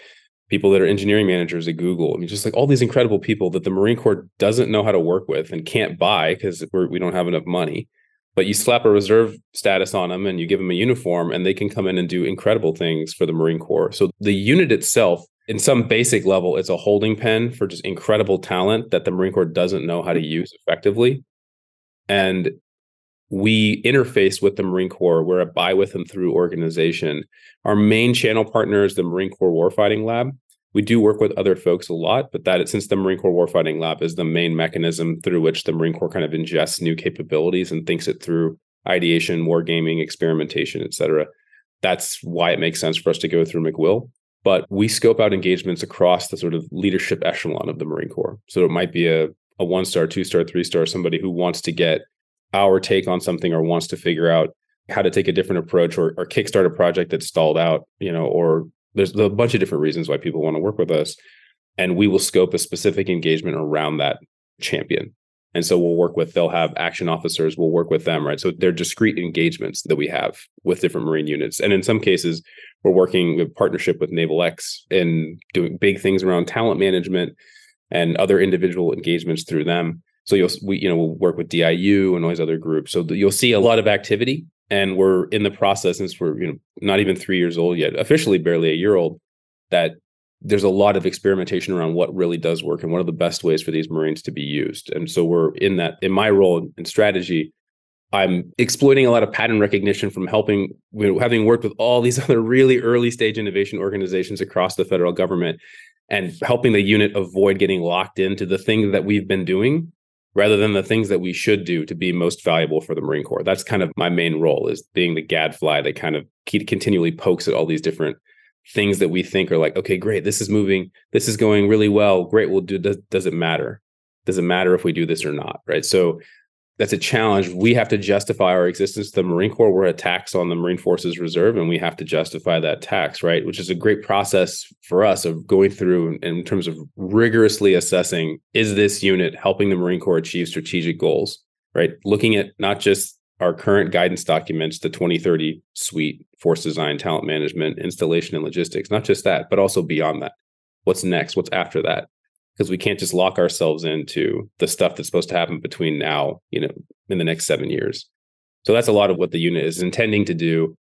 People that are engineering managers at Google. I mean, just like all these incredible people that the Marine Corps doesn't know how to work with and can't buy because we don't have enough money. But you slap a reserve status on them and you give them a uniform, and they can come in and do incredible things for the Marine Corps. So the unit itself in some basic level, it's a holding pen for just incredible talent that the Marine Corps doesn't know how to mm-hmm. use effectively. And we interface with the Marine Corps. We're a buy with and through organization. Our main channel partner is the Marine Corps Warfighting Lab. We do work with other folks a lot, but that since the Marine Corps Warfighting Lab is the main mechanism through which the Marine Corps kind of ingests new capabilities and thinks it through ideation, wargaming, experimentation, et cetera. That's why it makes sense for us to go through MCWL but we scope out engagements across the sort of leadership echelon of the Marine Corps. So it might be a, a one star, two star, three star, somebody who wants to get our take on something or wants to figure out how to take a different approach or, or kickstart a project that's stalled out, you know, or there's a bunch of different reasons why people want to work with us. And we will scope a specific engagement around that champion. And so we'll work with, they'll have action officers, we'll work with them, right? So they're discrete engagements that we have with different Marine units. And in some cases, we're working with partnership with NavalX and doing big things around talent management and other individual engagements through them. So you'll we you know we'll work with DIU and all these other groups. So you'll see a lot of activity, and we're in the process since we're you know not even three years old yet, officially barely a year old. That there's a lot of experimentation around what really does work and what are the best ways for these Marines to be used. And so we're in that in my role in strategy, I'm exploiting a lot of pattern recognition from helping, you know, having worked with all these other really early stage innovation organizations across the federal government and helping the unit avoid getting locked into the thing that we've been doing rather than the things that we should do to be most valuable for the Marine Corps. That's kind of my main role is being the gadfly that kind of continually pokes at all these different things that we think are like, okay, great, this is moving, this is going really well. Great, we'll do does, does it matter? Does it matter if we do this or not? Right. So that's a challenge. We have to justify our existence. The Marine Corps, we're a tax on the Marine Forces Reserve, and we have to justify that tax, right? Which is a great process for us of going through in terms of rigorously assessing is this unit helping the Marine Corps achieve strategic goals, right? Looking at not just our current guidance documents, the 2030 suite, force design, talent management, installation, and logistics, not just that, but also beyond that. What's next? What's after that? Because we can't just lock ourselves into the stuff that's supposed to happen between now, you know, in the next seven years. So that's a lot of what the unit is intending to do.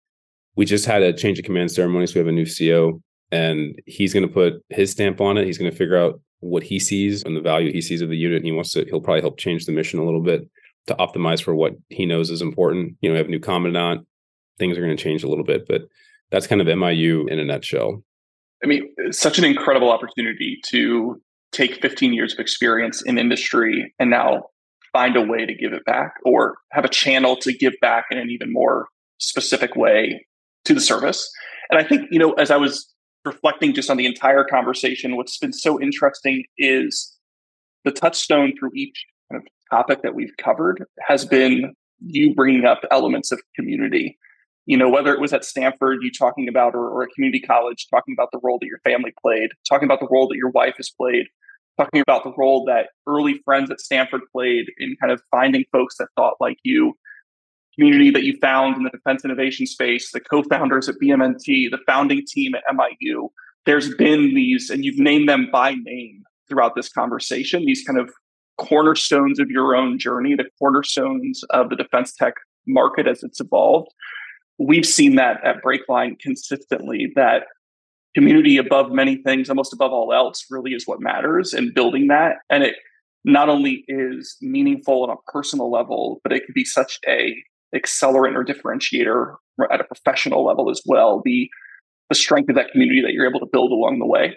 We just had a change of command ceremony, so we have a new CO, and he's going to put his stamp on it. He's going to figure out what he sees and the value he sees of the unit. And he wants to. He'll probably help change the mission a little bit to optimize for what he knows is important. You know, we have a new commandant. Things are going to change a little bit, but that's kind of MIU in a nutshell. I mean, such an incredible opportunity to take 15 years of experience in industry and now find a way to give it back or have a channel to give back in an even more specific way to the service. And I think, you know, as I was reflecting just on the entire conversation, what's been so interesting is the touchstone through each kind of topic that we've covered has been you bringing up elements of community. You know, whether it was at Stanford, you talking about, or, or a community college, talking about the role that your family played, talking about the role that your wife has played, talking about the role that early friends at Stanford played in kind of finding folks that thought like you, community that you found in the defense innovation space, the co-founders at BMNT, the founding team at MIU. There's been these, and you've named them by name throughout this conversation, these kind of cornerstones of your own journey, the cornerstones of the defense tech market as it's evolved. We've seen that at Breakline consistently that community above many things, almost above all else, really is what matters and building that. And it not only is meaningful on a personal level, but it can be such a accelerant or differentiator at a professional level as well. The the strength of that community that you're able to build along the way.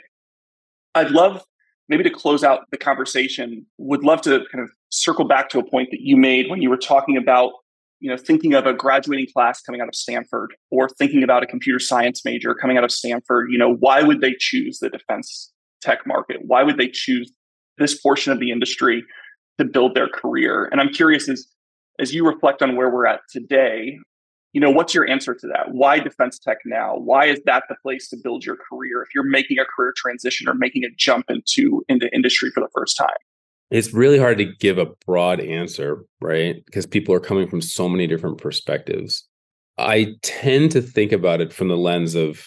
I'd love maybe to close out the conversation, would love to kind of circle back to a point that you made when you were talking about you know, thinking of a graduating class coming out of Stanford or thinking about a computer science major coming out of Stanford, you know, why would they choose the defense tech market? Why would they choose this portion of the industry to build their career? And I'm curious as as you reflect on where we're at today, you know, what's your answer to that? Why defense tech now? Why is that the place to build your career if you're making a career transition or making a jump into into industry for the first time? It's really hard to give a broad answer, right? Because people are coming from so many different perspectives. I tend to think about it from the lens of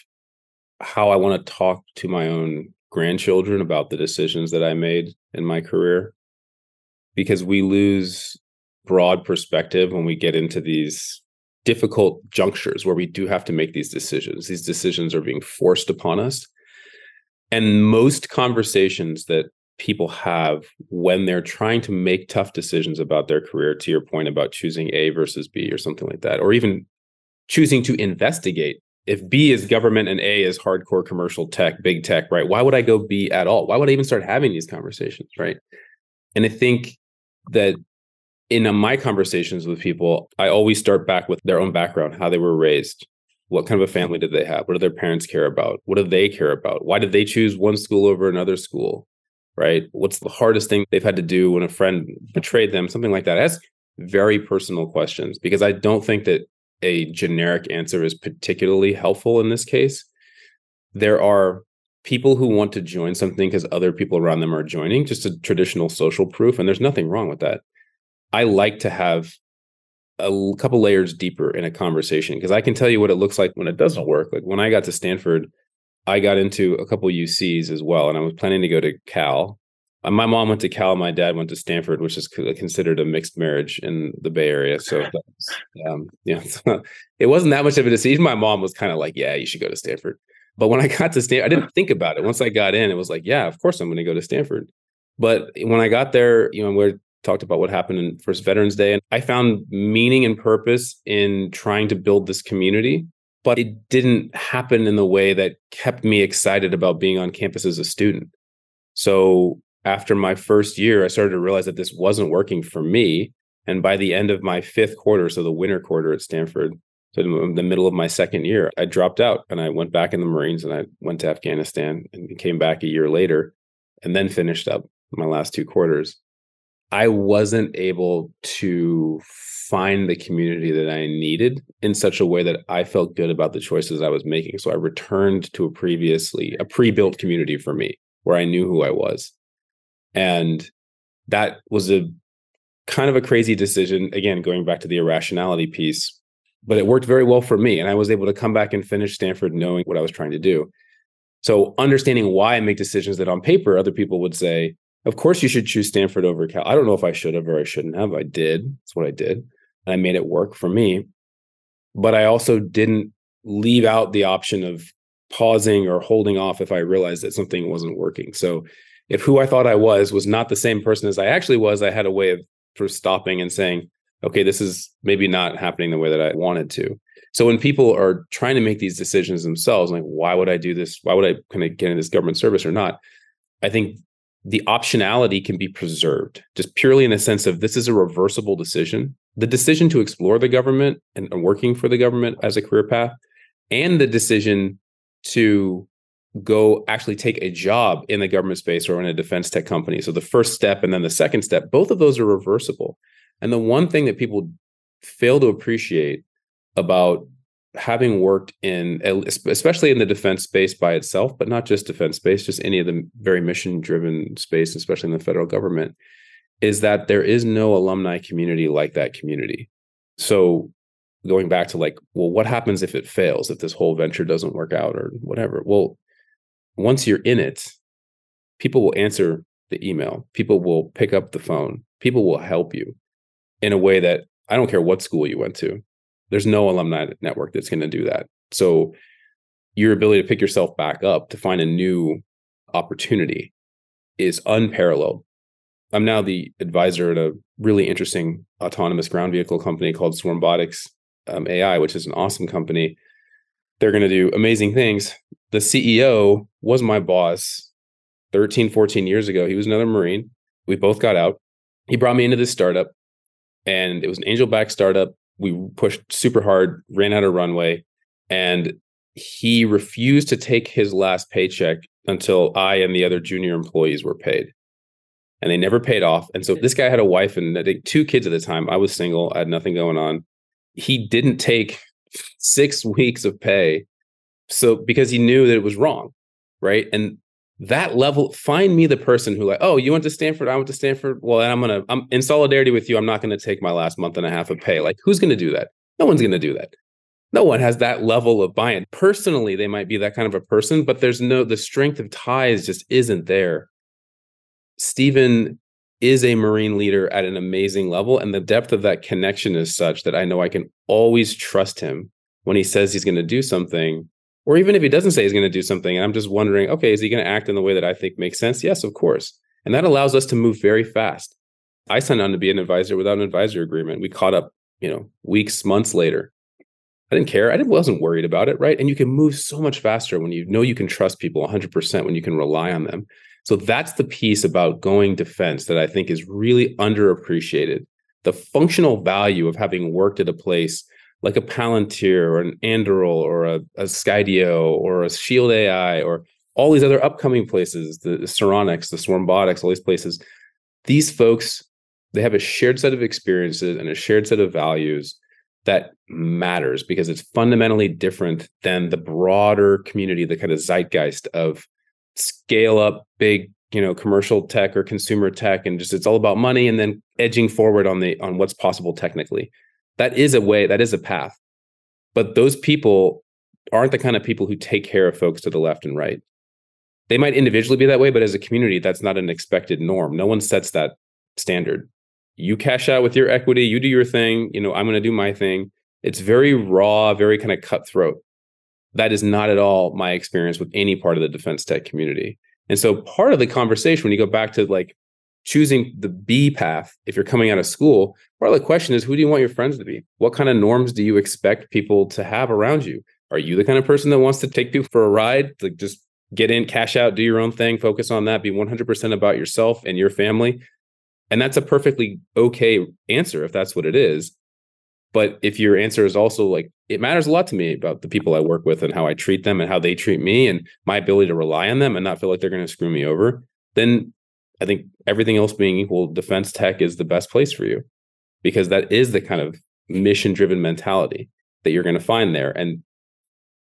how I want to talk to my own grandchildren about the decisions that I made in my career. Because we lose broad perspective when we get into these difficult junctures where we do have to make these decisions. These decisions are being forced upon us. And most conversations that people have when they're trying to make tough decisions about their career to your point about choosing A versus B or something like that or even choosing to investigate. If B is government and A is hardcore commercial tech big tech right why would I go B at all? Why would I even start having these conversations right? And I think that in my conversations with people I always start back with their own background how they were raised what kind of a family did they have what do their parents care about what do they care about why did they choose one school over another school right? What's the hardest thing they've had to do when a friend betrayed them? Something like that. Ask very personal questions because I don't think that a generic answer is particularly helpful in this case. There are people who want to join something because other people around them are joining, just a traditional social proof. And there's nothing wrong with that. I like to have a couple layers deeper in a conversation because I can tell you what it looks like when it doesn't work. Like when I got to Stanford, I got into a couple UCs as well, and I was planning to go to Cal. Uh, my mom went to Cal. My dad went to Stanford, which is considered a mixed marriage in the Bay Area. So, was, um, yeah, it wasn't that much of a decision. My mom was kind of like, "Yeah, you should go to Stanford." But when I got to Stanford, I didn't think about it. Once I got in, it was like, "Yeah, of course I'm going to go to Stanford." But when I got there, you know, we talked about what happened in first Veterans Day, and I found meaning and purpose in trying to build this community but it didn't happen in the way that kept me excited about being on campus as a student. So after my first year, I started to realize that this wasn't working for me. And by the end of my fifth quarter, so the winter quarter at Stanford, so in the middle of my second year, I dropped out and I went back in the Marines and I went to Afghanistan and came back a year later and then finished up my last two quarters. I wasn't able to find the community that I needed in such a way that I felt good about the choices I was making. So I returned to a previously a pre-built community for me where I knew who I was. And that was a kind of a crazy decision again going back to the irrationality piece, but it worked very well for me and I was able to come back and finish Stanford knowing what I was trying to do. So understanding why I make decisions that on paper other people would say of course, you should choose Stanford over Cal. I don't know if I should have or I shouldn't have. I did. That's what I did. And I made it work for me. But I also didn't leave out the option of pausing or holding off if I realized that something wasn't working. So if who I thought I was was not the same person as I actually was, I had a way of sort of stopping and saying, okay, this is maybe not happening the way that I wanted to. So when people are trying to make these decisions themselves, like why would I do this? Why would I kind of get in this government service or not? I think the optionality can be preserved just purely in the sense of this is a reversible decision. The decision to explore the government and working for the government as a career path, and the decision to go actually take a job in the government space or in a defense tech company. So the first step and then the second step, both of those are reversible. And the one thing that people fail to appreciate about having worked in especially in the defense space by itself but not just defense space just any of the very mission driven space especially in the federal government is that there is no alumni community like that community. So going back to like well what happens if it fails if this whole venture doesn't work out or whatever? Well once you're in it people will answer the email. People will pick up the phone. People will help you in a way that i don't care what school you went to there's no alumni network that's going to do that. So your ability to pick yourself back up to find a new opportunity is unparalleled. I'm now the advisor at a really interesting autonomous ground vehicle company called Swarmbotics um, AI, which is an awesome company. They're going to do amazing things. The CEO was my boss 13, 14 years ago. He was another Marine. We both got out. He brought me into this startup, and it was an angel backed startup we pushed super hard, ran out of runway, and he refused to take his last paycheck until I and the other junior employees were paid. And they never paid off. And so this guy had a wife and I think two kids at the time. I was single, I had nothing going on. He didn't take six weeks of pay. So because he knew that it was wrong. Right. And that level find me the person who like oh you went to stanford i went to stanford well i'm gonna i'm in solidarity with you i'm not gonna take my last month and a half of pay. Like who's gonna do that? No one's gonna do that. No one has that level of buy-in. Personally they might be that kind of a person but there's no the strength of ties just isn't there. Stephen is a marine leader at an amazing level and the depth of that connection is such that i know i can always trust him when he says he's going to do something or even if he doesn't say he's going to do something, and I'm just wondering, okay, is he going to act in the way that I think makes sense? Yes, of course. And that allows us to move very fast. I signed on to be an advisor without an advisor agreement. We caught up, you know, weeks, months later. I didn't care. I wasn't worried about it, right? And you can move so much faster when you know you can trust people 100% when you can rely on them. So that's the piece about going defense that I think is really underappreciated. The functional value of having worked at a place like a Palantir or an Anduril or a, a Skydio or a Shield AI or all these other upcoming places, the, Saronics, the Swarmbotics, all these places, these folks, they have a shared set of experiences and a shared set of values that matters because it's fundamentally different than the broader community, the kind of zeitgeist of scale up big, you know, commercial tech or consumer tech, and just it's all about money and then edging forward on the on what's possible technically that is a way, that is a path. But those people aren't the kind of people who take care of folks to the left and right. They might individually be that way, but as a community, that's not an expected norm. No one sets that standard. You cash out with your equity, you do your thing, you know, I'm going to do my thing. It's very raw, very kind of cutthroat. That is not at all my experience with any part of the defense tech community. And so part of the conversation, when you go back to like choosing the B path, if you're coming out of school, part of the question is who do you want your friends to be? What kind of norms do you expect people to have around you? Are you the kind of person that wants to take people for a ride, like just get in, cash out, do your own thing, focus on that, be 100% about yourself and your family. And that's a perfectly okay answer if that's what it is. But if your answer is also like, it matters a lot to me about the people I work with and how I treat them and how they treat me and my ability to rely on them and not feel like they're going to screw me over, then I think everything else being equal, defense tech is the best place for you because that is the kind of mission driven mentality that you're going to find there. And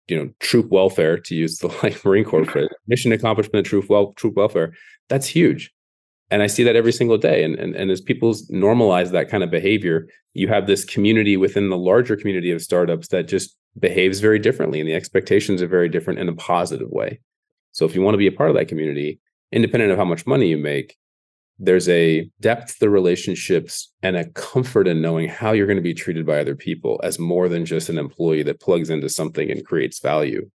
you know, troop welfare, to use the like Marine Corps phrase, mission accomplishment, troop well, troop welfare. That's huge. And I see that every single day. And, and, and as people normalize that kind of behavior, you have this community within the larger community of startups that just behaves very differently. And the expectations are very different in a positive way. So if you want to be a part of that community, independent of how much money you make, there's a depth to relationships and a comfort in knowing how you're going to be treated by other people as more than just an employee that plugs into something and creates value.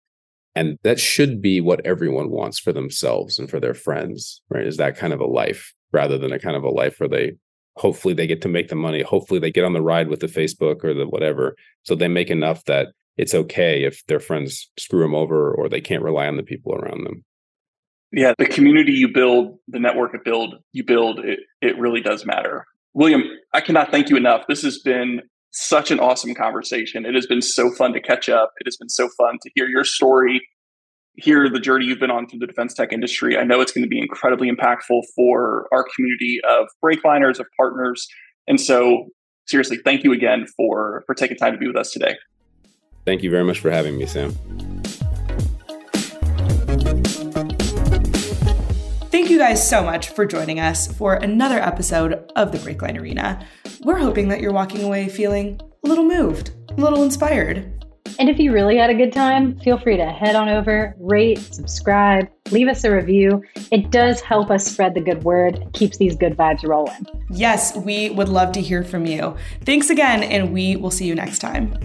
And that should be what everyone wants for themselves and for their friends, right? Is that kind of a life rather than a kind of a life where they hopefully they get to make the money. Hopefully they get on the ride with the Facebook or the whatever. So they make enough that it's okay if their friends screw them over or they can't rely on the people around them yeah the community you build the network you build you build it, it really does matter. William i cannot thank you enough. This has been such an awesome conversation. It has been so fun to catch up. It has been so fun to hear your story hear the journey you've been on through the defense tech industry. I know it's going to be incredibly impactful for our community of breakliners of partners. And so seriously thank you again for for taking time to be with us today. Thank you very much for having me sam guys so much for joining us for another episode of the Breakline Arena. We're hoping that you're walking away feeling a little moved, a little inspired. And if you really had a good time, feel free to head on over, rate, subscribe, leave us a review. It does help us spread the good word, keeps these good vibes rolling. Yes, we would love to hear from you. Thanks again, and we will see you next time.